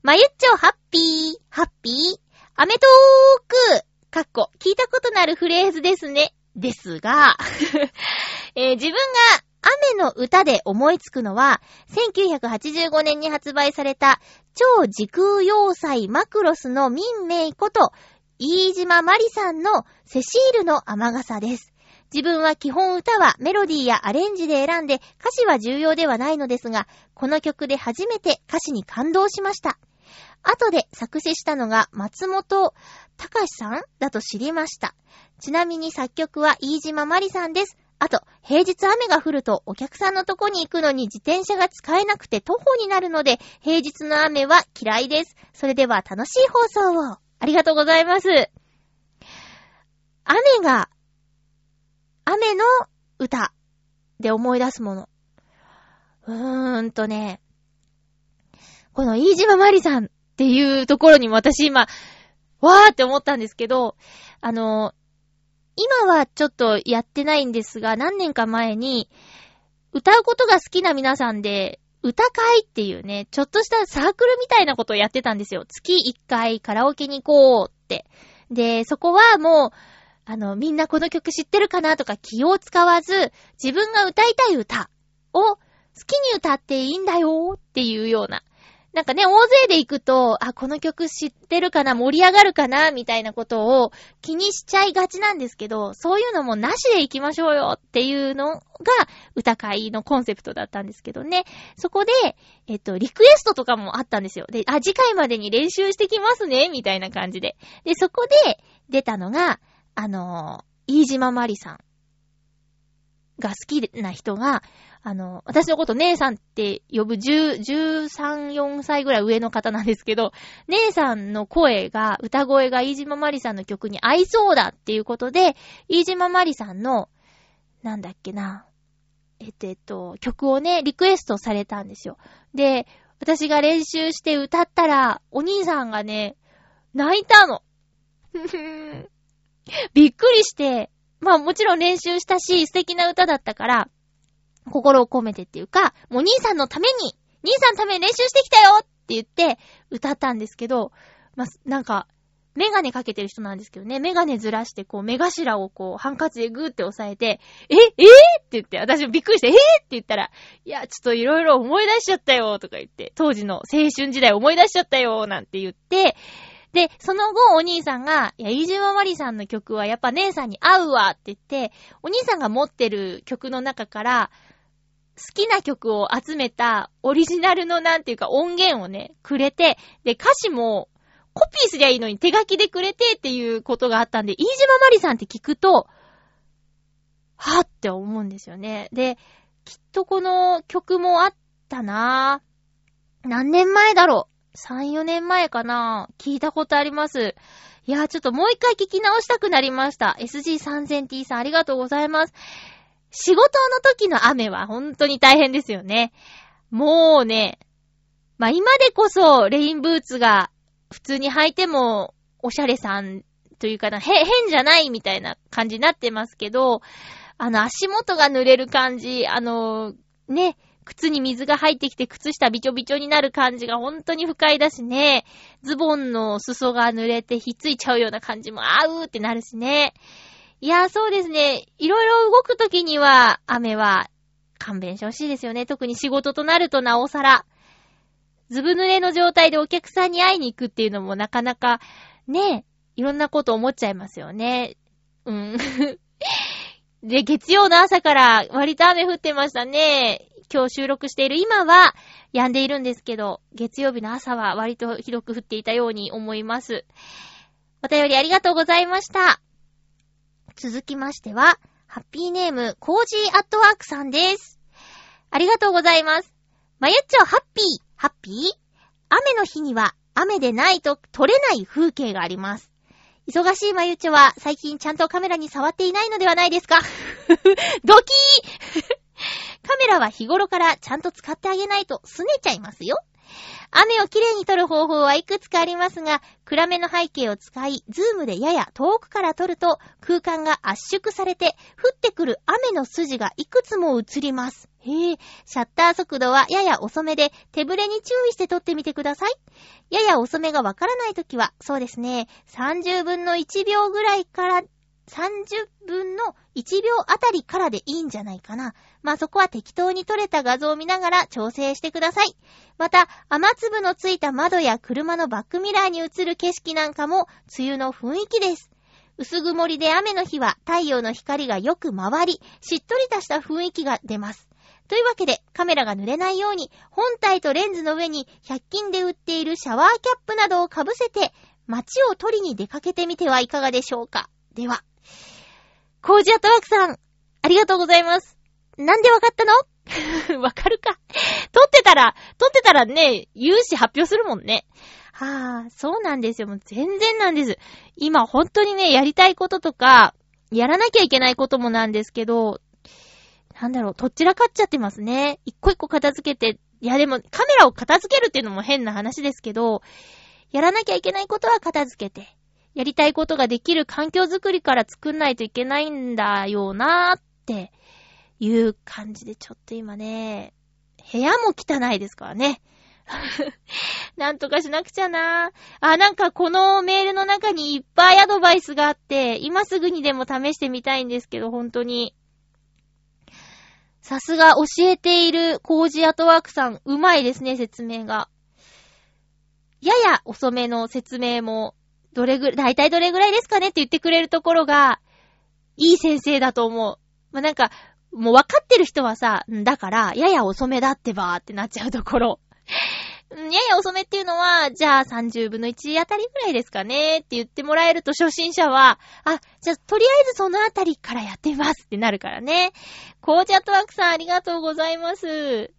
まゆっちょ、ハッピー、ハッピー、アメトーク、かっこ、聞いたことのあるフレーズですね。ですが、えー自分が雨の歌で思いつくのは、1985年に発売された超時空要塞マクロスの民名こと、飯島まりさんのセシールの雨傘です。自分は基本歌はメロディーやアレンジで選んで歌詞は重要ではないのですが、この曲で初めて歌詞に感動しました。後で作詞したのが松本隆さんだと知りました。ちなみに作曲は飯島まりさんです。あと、平日雨が降るとお客さんのとこに行くのに自転車が使えなくて徒歩になるので、平日の雨は嫌いです。それでは楽しい放送を。ありがとうございます。雨が、雨の歌で思い出すもの。うーんとね、この飯島まりさんっていうところにも私今、わーって思ったんですけど、あの、今はちょっとやってないんですが、何年か前に、歌うことが好きな皆さんで、歌会っていうね、ちょっとしたサークルみたいなことをやってたんですよ。月1回カラオケに行こうって。で、そこはもう、あの、みんなこの曲知ってるかなとか気を使わず、自分が歌いたい歌を好きに歌っていいんだよっていうような。なんかね、大勢で行くと、あ、この曲知ってるかな盛り上がるかなみたいなことを気にしちゃいがちなんですけど、そういうのもなしで行きましょうよっていうのが歌会のコンセプトだったんですけどね。そこで、えっと、リクエストとかもあったんですよ。で、あ、次回までに練習してきますねみたいな感じで。で、そこで出たのが、あのー、飯島まりさんが好きな人が、あの、私のこと姉さんって呼ぶ10 13、4歳ぐらい上の方なんですけど、姉さんの声が、歌声が飯島まりさんの曲に合いそうだっていうことで、飯島まりさんの、なんだっけな、えっと、えっと、曲をね、リクエストされたんですよ。で、私が練習して歌ったら、お兄さんがね、泣いたの。びっくりして、まあもちろん練習したし、素敵な歌だったから、心を込めてっていうか、もう兄さんのために、兄さんのために練習してきたよ!って言って歌ったんですけど、まあ、なんか、メガネかけてる人なんですけどね、メガネずらしてこう、目頭をこう、ハンカチでグーって押さえて、ええー、って言って、私もびっくりして、えー、って言ったら、いや、ちょっといろいろ思い出しちゃったよとか言って、当時の青春時代思い出しちゃったよなんて言って、で、その後、お兄さんが、いや、飯島まりさんの曲はやっぱ姉さんに合うわって言って、お兄さんが持ってる曲の中から、好きな曲を集めたオリジナルのなんていうか音源をね、くれて、で、歌詞もコピーすりゃいいのに手書きでくれてっていうことがあったんで、飯島まりさんって聞くと、はぁって思うんですよね。で、きっとこの曲もあったなぁ。何年前だろう ?3、4年前かな？聞いたことあります。いやーちょっともう一回聞き直したくなりました。SG3000T さんありがとうございます。仕事の時の雨は本当に大変ですよね。もうね、まあ、今でこそレインブーツが普通に履いてもおしゃれさんというかな、へ、変じゃないみたいな感じになってますけど、あの足元が濡れる感じ、あの、ね、靴に水が入ってきて靴下びちょびちょになる感じが本当に不快だしね、ズボンの裾が濡れてひっついちゃうような感じもあうーってなるしね。いやー、そうですね。いろいろ動くときには、雨は勘弁してほしいですよね。特に仕事となるとなおさら。ずぶ濡れの状態でお客さんに会いに行くっていうのもなかなか、ね、いろんなこと思っちゃいますよね。うん。で、月曜の朝から割と雨降ってましたね。今日収録している今は止んでいるんですけど、月曜日の朝は割とひどく降っていたように思います。お便りありがとうございました。続きましては、ハッピーネーム、コージーアットワークさんです。ありがとうございます。まゆっちょ、ハッピー、ハッピー？雨の日には、雨でないと撮れない風景があります。忙しいまゆっちょは、最近ちゃんとカメラに触っていないのではないですか？ドキーカメラは日頃からちゃんと使ってあげないと拗ねちゃいますよ。雨をきれいに撮る方法はいくつかありますが、暗めの背景を使い、ズームでやや遠くから撮ると、空間が圧縮されて、降ってくる雨の筋がいくつも映ります。へえ、シャッター速度はやや遅めで、手ぶれに注意して撮ってみてください。やや遅めがわからないときは、そうですね、30分の1秒ぐらいから30分の1秒あたりからでいいんじゃないかな。まあそこは適当に撮れた画像を見ながら調整してください。また、雨粒のついた窓や車のバックミラーに映る景色なんかも梅雨の雰囲気です。薄曇りで雨の日は太陽の光がよく回り、しっとりとした雰囲気が出ます。というわけで、カメラが濡れないように、本体とレンズの上に100均で売っているシャワーキャップなどをかぶせて、街を撮りに出かけてみてはいかがでしょうか。では。コージアトワークさん、ありがとうございます。なんでわかったの？わかるか。撮ってたら、撮ってたらね、言うし発表するもんね。はぁ、そうなんですよ。もう全然なんです。今本当にね、やりたいこととか、やらなきゃいけないこともなんですけど、なんだろう、どっちらかっちゃってますね。一個一個片付けて、いやでもカメラを片付けるっていうのも変な話ですけど、やらなきゃいけないことは片付けて、やりたいことができる環境づくりから作んないといけないんだよなーっていう感じでちょっと今ね、部屋も汚いですからね。なんとかしなくちゃなーあ、なんかこのメールの中にいっぱいアドバイスがあって、今すぐにでも試してみたいんですけど、本当に。さすが教えているコージアトワークさん、うまいですね、説明が。やや遅めの説明も、どれぐ、だいたいどれぐらいですかねって言ってくれるところが、いい先生だと思う。まあ、なんか、もう分かってる人はさ、だから、やや遅めだってばーってなっちゃうところ。やや遅めっていうのは、じゃあ30分の1あたりぐらいですかねって言ってもらえると初心者は、あ、じゃあとりあえずそのあたりからやってみますってなるからね。コーチャットワークさんありがとうございます。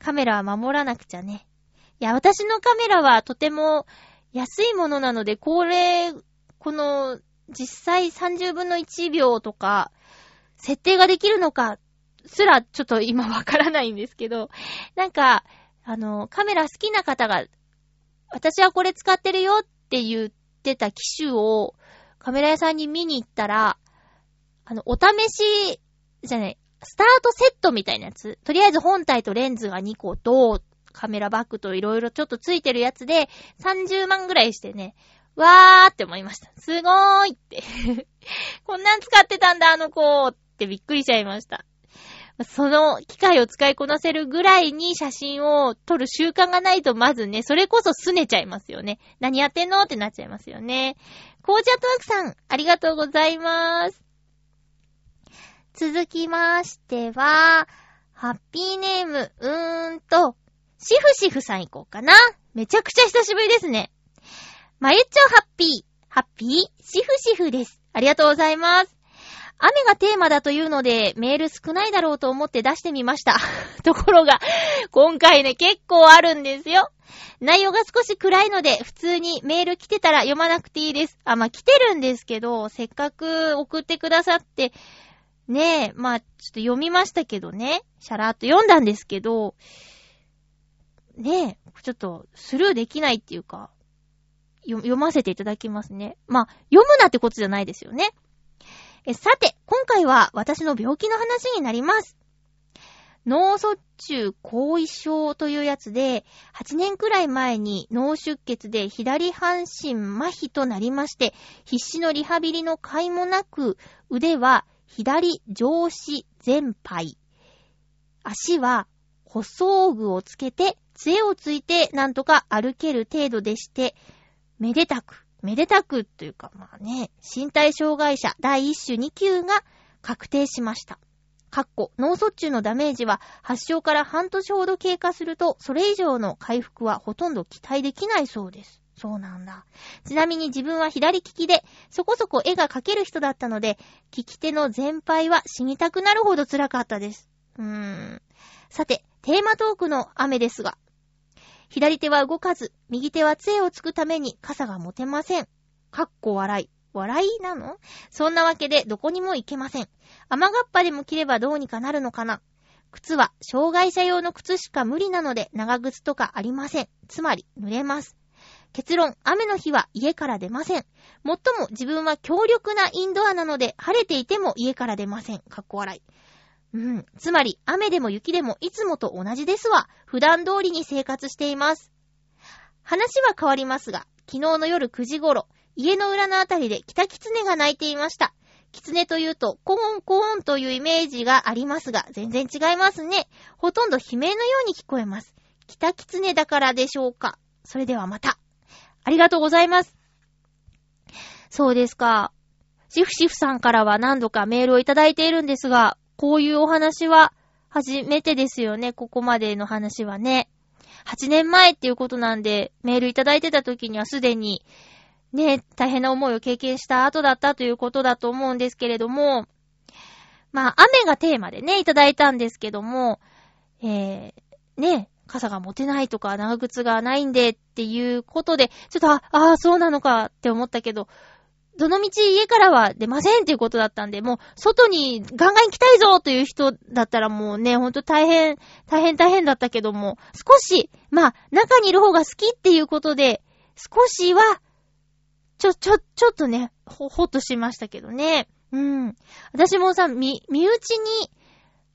カメラは守らなくちゃね。いや、私のカメラはとても安いものなので、これ、この、実際30分の1秒とか、設定ができるのか、すらちょっと今わからないんですけど、なんか、あの、カメラ好きな方が、私はこれ使ってるよって言ってた機種をカメラ屋さんに見に行ったら、あの、お試し、じゃない、スタートセットみたいなやつ。とりあえず本体とレンズが2個と、カメラバッグといろいろちょっとついてるやつで、30万ぐらいしてね、わーって思いました。すごーいって。こんなん使ってたんだ、あの子ってびっくりしちゃいました。その機械を使いこなせるぐらいに写真を撮る習慣がないとまずね、それこそ拗ねちゃいますよね。何やってんのってなっちゃいますよね。コーチャトワークさん、ありがとうございます。続きましては、ハッピーネーム、うーんと、シフシフさん行こうかな。めちゃくちゃ久しぶりですね。まゆっちょハッピー、ハッピー、シフシフです。ありがとうございます。雨がテーマだというので、メール少ないだろうと思って出してみました。ところが、今回ね、結構あるんですよ。内容が少し暗いので、普通にメール来てたら読まなくていいです。あ、まあ、来てるんですけど、せっかく送ってくださって、ねえ、まあ、ちょっと読みましたけどね。シャラーっと読んだんですけど、ねえ、ちょっとスルーできないっていうか、読ませていただきますね。まあ、読むなってことじゃないですよね。え、さて、今回は私の病気の話になります。脳卒中後遺症というやつで、8年くらい前に脳出血で左半身麻痺となりまして、必死のリハビリの甲斐もなく、腕は左上肢全廃。足は補装具をつけて、杖をついてなんとか歩ける程度でして、めでたく、めでたくというかまあね、身体障害者第1種2級が確定しました。かっこ、脳卒中のダメージは発症から半年ほど経過すると、それ以上の回復はほとんど期待できないそうです。そうなんだ。ちなみに自分は左利きで、そこそこ絵が描ける人だったので、利き手の全敗は死にたくなるほど辛かったです。うーん。さて、テーマトークの雨ですが、左手は動かず、右手は杖をつくために傘が持てません。かっこ笑い。笑いなの？そんなわけでどこにも行けません。雨がっぱでも切ればどうにかなるのかな靴は障害者用の靴しか無理なので長靴とかありません。つまり濡れます。結論、雨の日は家から出ません。もっとも自分は強力なインドアなので晴れていても家から出ません。かっこ笑い。うん。つまり、雨でも雪でもいつもと同じですわ。普段通りに生活しています。話は変わりますが、昨日の夜9時頃、家の裏のあたりで北狐が鳴いていました。狐というと、コーンコーンというイメージがありますが、全然違いますね。ほとんど悲鳴のように聞こえます。北狐だからでしょうか。それではまた。ありがとうございます。そうですか。シフシフさんからは何度かメールをいただいているんですが、こういうお話は初めてですよね。ここまでの話はね。8年前っていうことなんで、メールいただいてた時にはすでに、ね、大変な思いを経験した後だったということだと思うんですけれども、まあ、雨がテーマでね、いただいたんですけども、えー、ね、傘が持てないとか、長靴がないんでっていうことで、ちょっと、ああー、そうなのかって思ったけど、どのみち家からは出ませんっていうことだったんで、もう、外にガンガン行きたいぞという人だったらもうね、ほんと大変、大変大変だったけども、少し、まあ、中にいる方が好きっていうことで、少しは、ちょ、ちょ、ちょっとね、ほ、ほっとしましたけどね。うん。私もさ、み、身内に、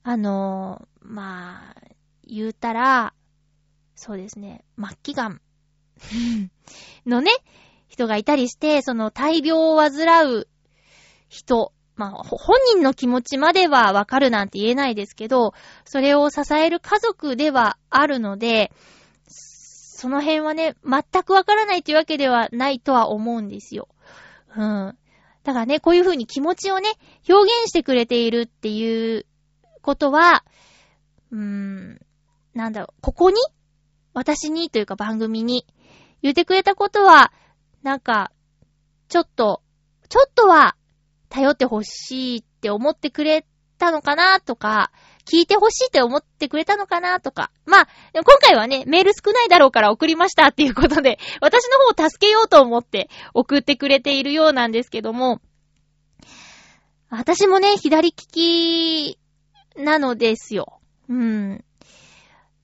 あのーまあ、言うたら、そうですね、末期がんのね、人がいたりして、その大病を患う人、まあ、本人の気持ちまではわかるなんて言えないですけど、それを支える家族ではあるので、その辺はね、全くわからないというわけではないとは思うんですよ。うん。だからね、こういう風に気持ちをね、表現してくれているっていうことは、うーん、なんだろう、ここに私にというか番組に言ってくれたことは、なんか、ちょっと、ちょっとは頼ってほしいって思ってくれたのかなとか、聞いてほしいって思ってくれたのかなとか。まあ、今回はね、メール少ないだろうから送りましたっていうことで、私の方を助けようと思って送ってくれているようなんですけども、私もね、左利きなのですよ。うん。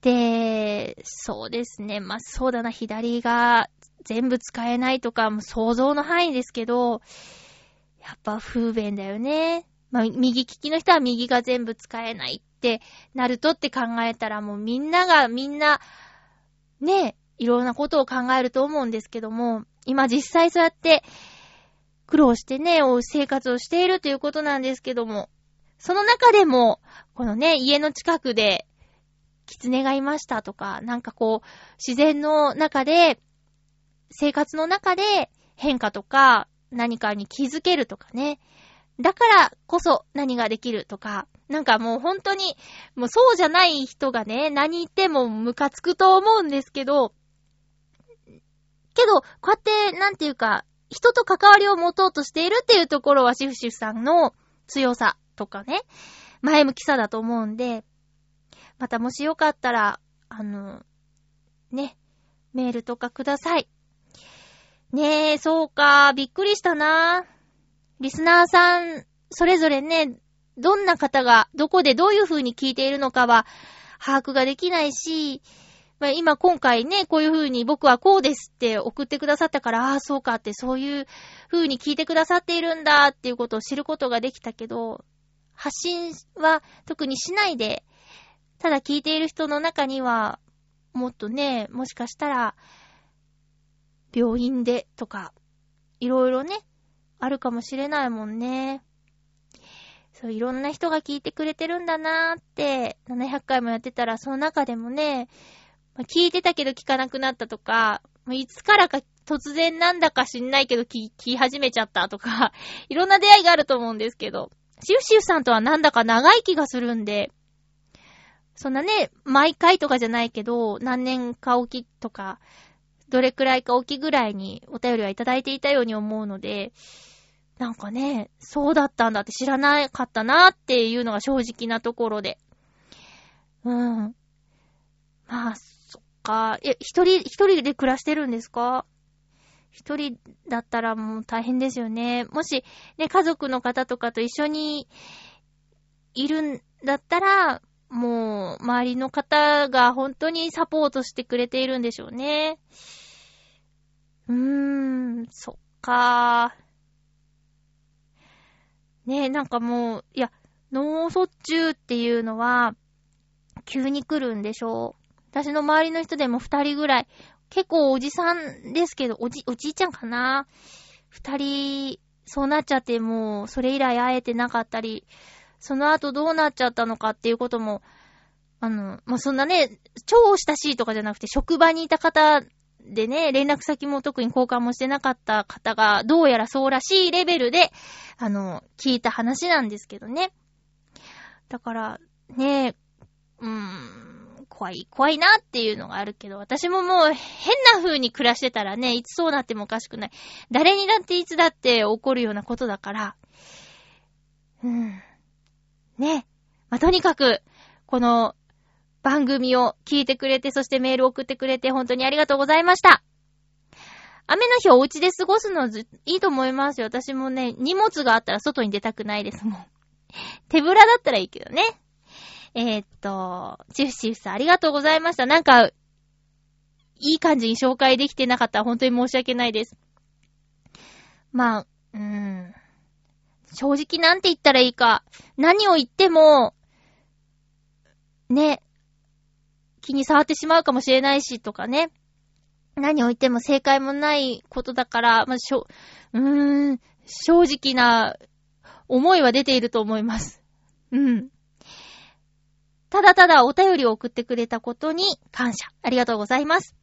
で、そうですね。まあ、そうだな、左が全部使えないとか、もう想像の範囲ですけど、やっぱ不便だよね。まあ、右利きの人は右が全部使えないってなるとって考えたらもうみんながみんな、ね、いろんなことを考えると思うんですけども、今実際そうやって苦労してね、生活をしているということなんですけども、その中でも、このね、家の近くで、狐がいましたとか、なんかこう、自然の中で、生活の中で変化とか、何かに気づけるとかね。だからこそ何ができるとか、なんかもう本当に、もうそうじゃない人がね、何言ってもムカつくと思うんですけど、けど、こうやって、なんていうか、人と関わりを持とうとしているっていうところはシフシフさんの強さとかね、前向きさだと思うんで、またもしよかったら、あの、ね、メールとかください。ねえ、そうか、びっくりしたな。リスナーさん、それぞれね、どんな方が、どこでどういう風に聞いているのかは、把握ができないし、まあ、今今回ね、こういう風に僕はこうですって送ってくださったから、ああ、そうかって、そういう風に聞いてくださっているんだっていうことを知ることができたけど、発信は特にしないで、ただ聞いている人の中には、もっとね、もしかしたら、病院でとか、いろいろね、あるかもしれないもんね。そう、いろんな人が聞いてくれてるんだなーって、700回もやってたら、その中でもね、ま聞いてたけど聞かなくなったとか、まあいつからか突然なんだか知んないけど聞き始めちゃったとか、いろんな出会いがあると思うんですけど、シュフシュフさんとはなんだか長い気がするんで、そんなね、毎回とかじゃないけど、何年かおきとか、どれくらいかおきぐらいにお便りはいただいていたように思うので、なんかね、そうだったんだって知らなかったなっていうのが正直なところで。うん。まあ、そっか。え、一人、一人で暮らしてるんですか？一人だったらもう大変ですよね。もし、ね、家族の方とかと一緒にいるんだったら、もう、周りの方が本当にサポートしてくれているんでしょうね。うーん、そっかねえ、なんかもう、いや、脳卒中っていうのは、急に来るんでしょう。私の周りの人でも二人ぐらい、結構おじさんですけど、おじ、おじいちゃんかな二人、そうなっちゃってもう、それ以来会えてなかったり、その後どうなっちゃったのかっていうことも、あの、まあ、そんなね、超親しいとかじゃなくて、職場にいた方でね、連絡先も特に交換もしてなかった方が、どうやらそうらしいレベルで、あの、聞いた話なんですけどね。だから、ね、うーん、怖い、怖いなっていうのがあるけど、私ももう変な風に暮らしてたらね、いつそうなってもおかしくない。誰にだっていつだって起こるようなことだから、うん。ね。まあ、とにかく、この番組を聞いてくれて、そしてメール送ってくれて、本当にありがとうございました。雨の日お家で過ごすのずいいと思いますよ。私もね、荷物があったら外に出たくないですもん。手ぶらだったらいいけどね。えー、っと、チフシフさんありがとうございました。なんか、いい感じに紹介できてなかったら本当に申し訳ないです。まあ、うーん。正直なんて言ったらいいか。何を言っても、ね、気に触ってしまうかもしれないし、とかね。何を言っても正解もないことだから、まあ、しょ、うーん、正直な思いは出ていると思います。うん。ただただお便りを送ってくれたことに感謝。ありがとうございます。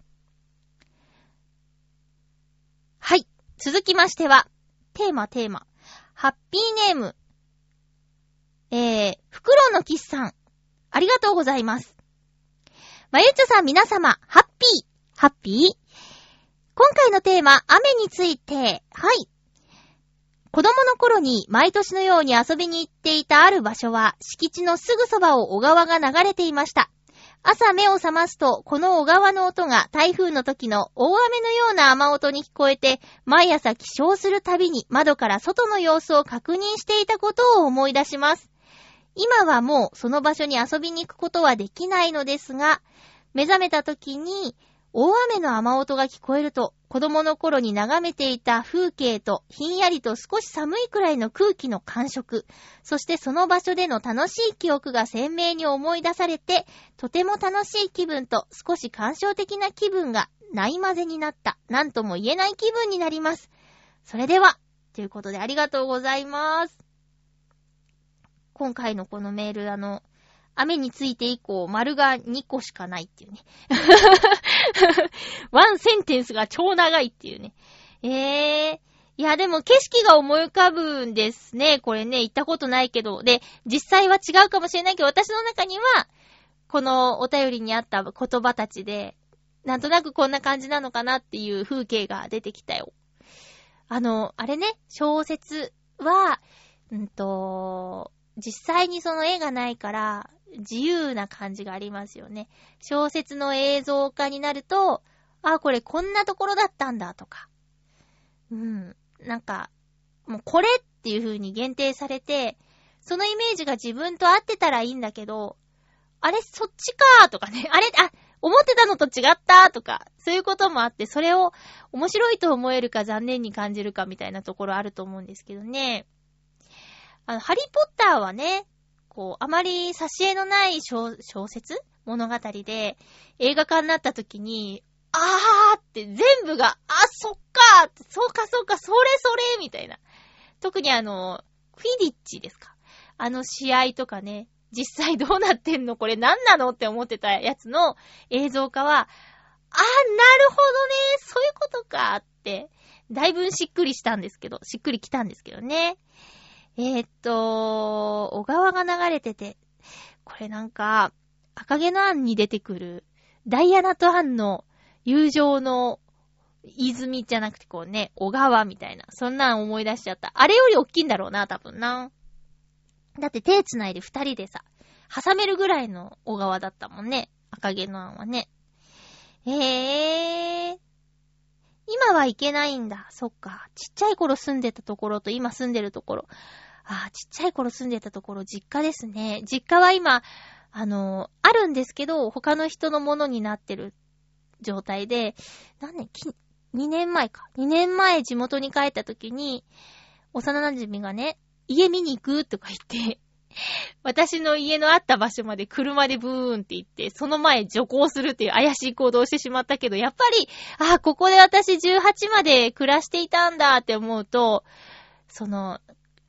はい。続きましては、テーマテーマ。ハッピーネーム。えー、フクロウのキスさん。ありがとうございます。まゆちょさん皆様、ハッピー、ハッピー？今回のテーマ、雨について、はい。子供の頃に毎年のように遊びに行っていたある場所は、敷地のすぐそばを小川が流れていました。朝目を覚ますと、この小川の音が台風の時の大雨のような雨音に聞こえて、毎朝起床するたびに窓から外の様子を確認していたことを思い出します。今はもうその場所に遊びに行くことはできないのですが、目覚めた時に大雨の雨音が聞こえると、子供の頃に眺めていた風景と、ひんやりと少し寒いくらいの空気の感触、そしてその場所での楽しい記憶が鮮明に思い出されて、とても楽しい気分と少し感傷的な気分がない混ぜになった、なんとも言えない気分になります。それでは、ということでありがとうございます。今回のこのメール、あの、雨について以降、丸が2個しかないっていうね。ワンセンテンスが超長いっていうね。ええー。いや、でも景色が思い浮かぶんですね。これね、行ったことないけど。で、実際は違うかもしれないけど、私の中には、このお便りにあった言葉たちで、なんとなくこんな感じなのかなっていう風景が出てきたよ。あの、あれね、小説は、うんと、実際にその絵がないから、自由な感じがありますよね。小説の映像化になると、あ、これこんなところだったんだとか。うん。なんか、もうこれっていう風に限定されて、そのイメージが自分と合ってたらいいんだけど、あれ、そっちかーとかね。あれ、あ、思ってたのと違ったーとか、そういうこともあって、それを面白いと思えるか残念に感じるかみたいなところあると思うんですけどね。あの、ハリーポッターはね、こう、あまり挿絵のない小説物語で、映画化になった時に、あーって全部が、あ、そっかそうかそうか、それそれみたいな。特にあの、フィディッチですか。あの試合とかね、実際どうなってんの？これ何なの？って思ってたやつの映像化は、あ、なるほどねそういうことかって、だいぶしっくりしたんですけど、しっくりきたんですけどね。えー、っと、小川が流れてて、これなんか、赤毛のアンに出てくる、ダイアナとアンの友情の泉じゃなくてこうね、小川みたいな。そんなん思い出しちゃった。あれより大きいんだろうな、多分な。だって手繋いで二人でさ、挟めるぐらいの小川だったもんね。赤毛のアンはね。へー。今は行けないんだ。そっか。ちっちゃい頃住んでたところと今住んでるところ。ああ、ちっちゃい頃住んでたところ、実家ですね。実家は今、あの、あるんですけど、他の人のものになってる状態で、何年、2年前か。2年前地元に帰った時に、幼馴染がね、家見に行くとか言って、私の家のあった場所まで車でブーンって行って、その前徐行するっていう怪しい行動をしてしまったけど、やっぱり、ああ、ここで私18まで暮らしていたんだって思うと、その、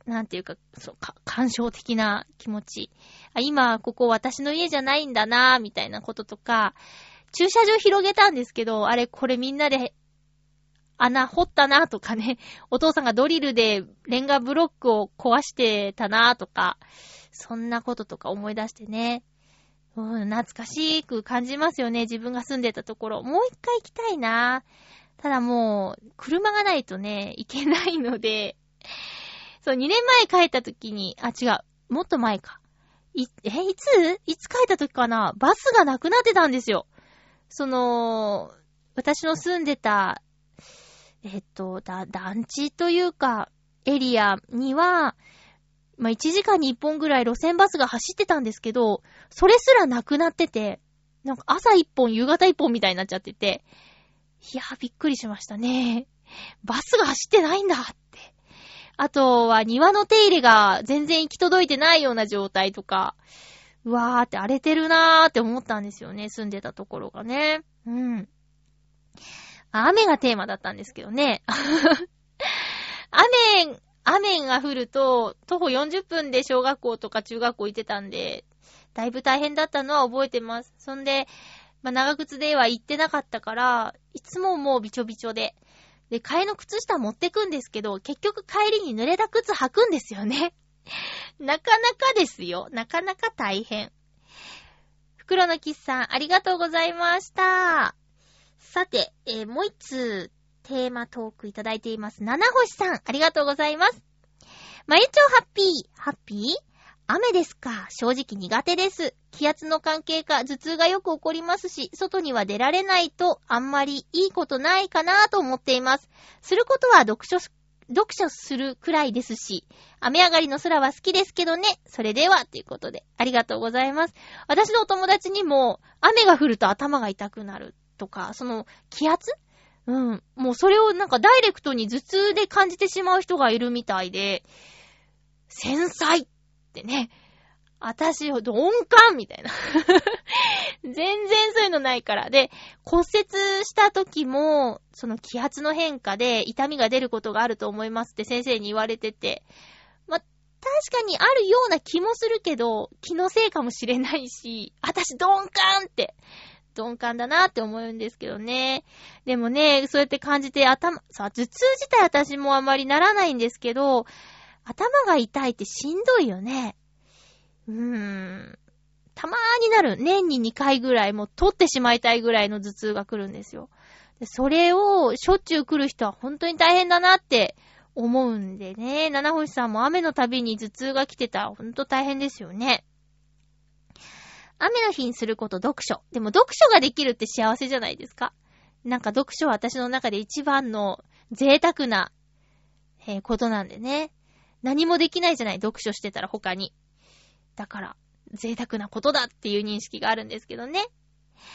なんていうか、そう、か、感傷的な気持ち。あ、今、ここ私の家じゃないんだなみたいなこととか、駐車場広げたんですけど、あれ、これみんなで穴掘ったなとかね、お父さんがドリルでレンガブロックを壊してたなとか、そんなこととか思い出してね。うん、懐かしく感じますよね。自分が住んでたところ。もう一回行きたいな。ただもう、車がないとね、行けないので、そう、2年前帰った時に、あ、違う。もっと前か。い、え、いつ？いつ帰った時かな？バスがなくなってたんですよ。その、私の住んでた、えっと、だ、団地というか、エリアには、まあ、1時間に1本ぐらい路線バスが走ってたんですけど、それすらなくなってて、なんか朝1本、夕方1本みたいになっちゃってて、いやー、びっくりしましたね。バスが走ってないんだって。あとは庭の手入れが全然行き届いてないような状態とか、うわーって荒れてるなーって思ったんですよね、住んでたところがね。うん。雨がテーマだったんですけどね。雨、雨が降ると、徒歩40分で小学校とか中学校行ってたんで、だいぶ大変だったのは覚えてます。そんで、まあ、長靴では行ってなかったから、いつももうびちょびちょで。で、替えの靴下持ってくんですけど、結局帰りに濡れた靴履くんですよね。なかなかですよ。なかなか大変。袋のキスさん、ありがとうございました。さて、えーもう一通、テーマトークいただいています。七星さん、ありがとうございます。まゆちょハッピー、ハッピー？雨ですか。正直苦手です。気圧の関係か頭痛がよく起こりますし、外には出られないとあんまりいいことないかなと思っています。することは読書、読書するくらいですし、雨上がりの空は好きですけどね。それでは、ということで、ありがとうございます。私のお友達にも、雨が降ると頭が痛くなるとか、その、気圧うん。もうそれをなんかダイレクトに頭痛で感じてしまう人がいるみたいで、繊細ってね。私、鈍感みたいな。全然そういうのないから。で、骨折した時も、その気圧の変化で痛みが出ることがあると思いますって先生に言われてて。ま、確かにあるような気もするけど、気のせいかもしれないし、私鈍感って、鈍感だなって思うんですけどね。でもね、そうやって感じて頭、さ、頭痛自体私もあまりならないんですけど、頭が痛いってしんどいよね。うーん。たまーになる。年に2回ぐらい、もう取ってしまいたいぐらいの頭痛が来るんですよ。それをしょっちゅう来る人は本当に大変だなって思うんでね。七星さんも雨のたびに頭痛が来てたら本当大変ですよね。雨の日にすること読書。でも読書ができるって幸せじゃないですか？なんか読書は私の中で一番の贅沢な、えーことなんでね。何もできないじゃない、読書してたら他に。だから、贅沢なことだっていう認識があるんですけどね。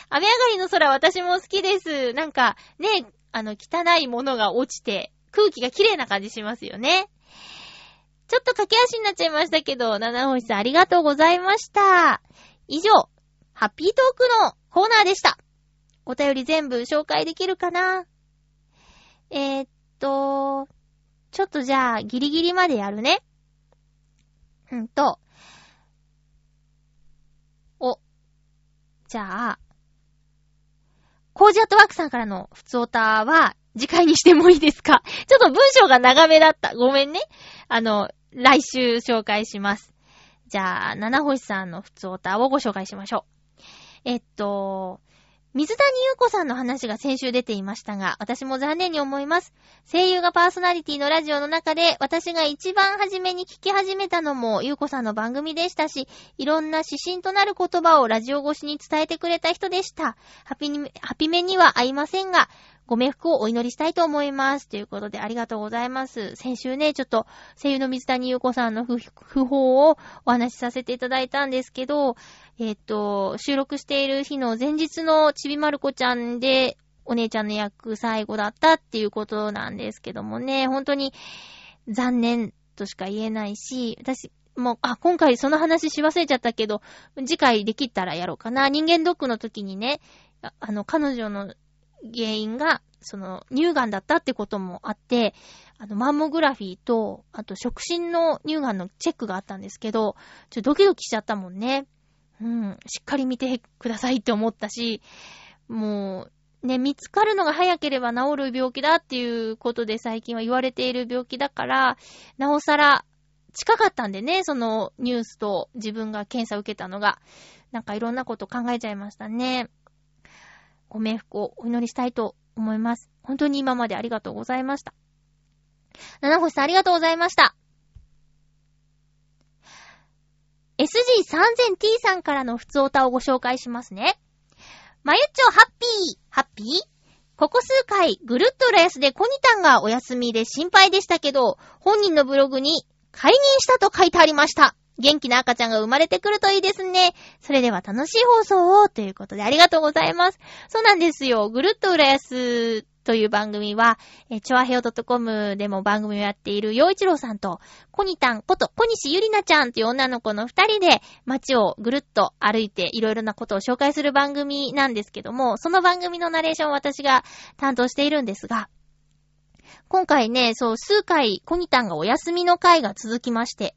雨上がりの空私も好きです。なんか、ね、あの、汚いものが落ちて、空気が綺麗な感じしますよね。ちょっと駆け足になっちゃいましたけど、七星さんありがとうございました。以上、ハッピートークのコーナーでした。お便り全部紹介できるかな？えー、っと、ちょっとじゃあ、ギリギリまでやるね。うんと、お、じゃあ、コージアットワークさんからの普通オタは、次回にしてもいいですか？ちょっと文章が長めだった。ごめんね。あの、来週紹介します。じゃあ、七星さんの普通オタをご紹介しましょう。えっと、水谷優子さんの話が先週出ていましたが、私も残念に思います。声優がパーソナリティのラジオの中で、私が一番初めに聞き始めたのも、優子さんの番組でしたし、いろんな指針となる言葉をラジオ越しに伝えてくれた人でした。ハピに、ハピメには合いませんが、ご冥福をお祈りしたいと思います。ということでありがとうございます。先週ね、ちょっと声優の水谷優子さんの不不法をお話しさせていただいたんですけど、えっ、と、収録している日の前日のちびまる子ちゃんで、お姉ちゃんの役最後だったっていうことなんですけどもね、本当に残念としか言えないし、私、もう、あ、今回その話し忘れちゃったけど、次回できたらやろうかな。人間ドックの時にね、あの、彼女の原因が、その、乳がんだったってこともあって、あの、マンモグラフィーと、あと、触診の乳がんのチェックがあったんですけど、ちょっとドキドキしちゃったもんね。うん、しっかり見てくださいって思ったし、もう、ね、見つかるのが早ければ治る病気だっていうことで最近は言われている病気だから、なおさら近かったんでね、そのニュースと自分が検査を受けたのが、なんかいろんなこと考えちゃいましたね。ご冥福をお祈りしたいと思います。本当に今までありがとうございました。七星さんありがとうございました。SG3000T さんからの普通オタをご紹介しますね。まゆっちょハッピー、ハッピーここ数回、ぐるっと浦安でコニタンがお休みで心配でしたけど、本人のブログに、解任したと書いてありました。元気な赤ちゃんが生まれてくるといいですね。それでは楽しい放送を、ということでありがとうございます。そうなんですよ。ぐるっと浦安という番組は、えー、ちょあへお .com でも番組をやっている陽一郎さんと、コニタンこと小西ゆりなちゃんという女の子の二人で街をぐるっと歩いていろいろなことを紹介する番組なんですけども、その番組のナレーションを私が担当しているんですが、今回ね、そう、数回コニタンがお休みの回が続きまして、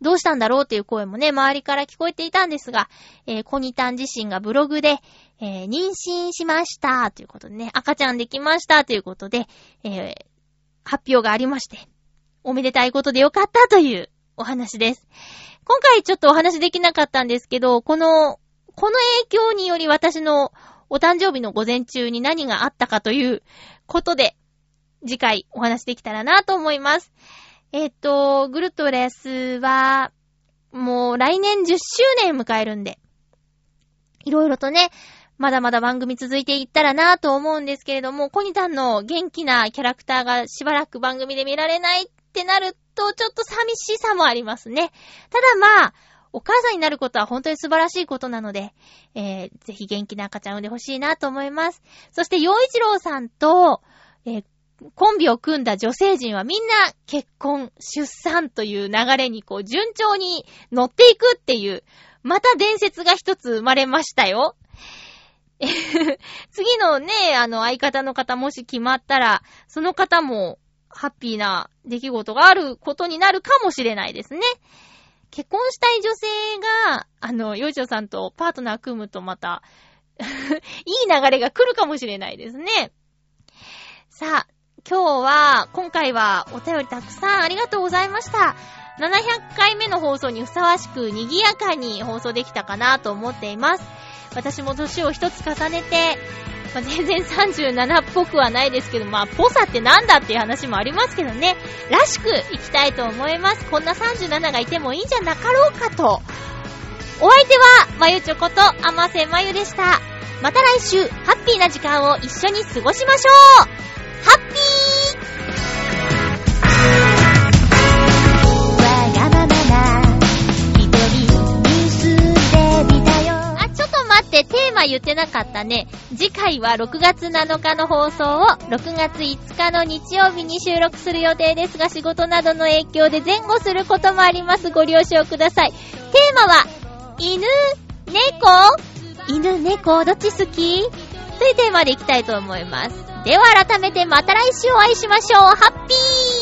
どうしたんだろうっていう声もね、周りから聞こえていたんですが、えー、コニタン自身がブログで、えー、妊娠しましたということでね、赤ちゃんできましたということで、えー、発表がありまして、おめでたいことでよかったというお話です。今回ちょっとお話できなかったんですけど、この、この影響により私のお誕生日の午前中に何があったかということで、次回お話できたらなと思います。えっ、と、ぐるっと浦安は、もう来年10周年迎えるんで、いろいろとね、まだまだ番組続いていったらなぁと思うんですけれども、コニタンの元気なキャラクターがしばらく番組で見られないってなると、ちょっと寂しさもありますね。ただまあ、お母さんになることは本当に素晴らしいことなので、えー、ぜひ元気な赤ちゃん産んでほしいなと思います。そして、洋一郎さんと、えーコンビを組んだ女性陣はみんな結婚、出産という流れにこう順調に乗っていくっていう、また伝説が一つ生まれましたよ。次のね、あの相方の方もし決まったら、その方もハッピーな出来事があることになるかもしれないですね。結婚したい女性が、あの、ヨイチョさんとパートナー組むとまた、いい流れが来るかもしれないですね。さあ、今日は、今回はお便りたくさんありがとうございました。700回目の放送にふさわしく賑やかに放送できたかなと思っています。私も年を一つ重ねて、まあ、全然37っぽくはないですけど、まあ、ぽさってなんだっていう話もありますけどね、らしくいきたいと思います。こんな37がいてもいいんじゃなかろうかと。お相手は、まゆちょこと、あませまゆでした。また来週、ハッピーな時間を一緒に過ごしましょうって、テーマ言ってなかったね。次回は6月7日の放送を6月5日の日曜日に収録する予定ですが、仕事などの影響で前後することもあります。ご了承ください。テーマは、犬、猫？犬、猫、どっち好き？というテーマでいきたいと思います。では改めてまた来週お会いしましょう。ハッピー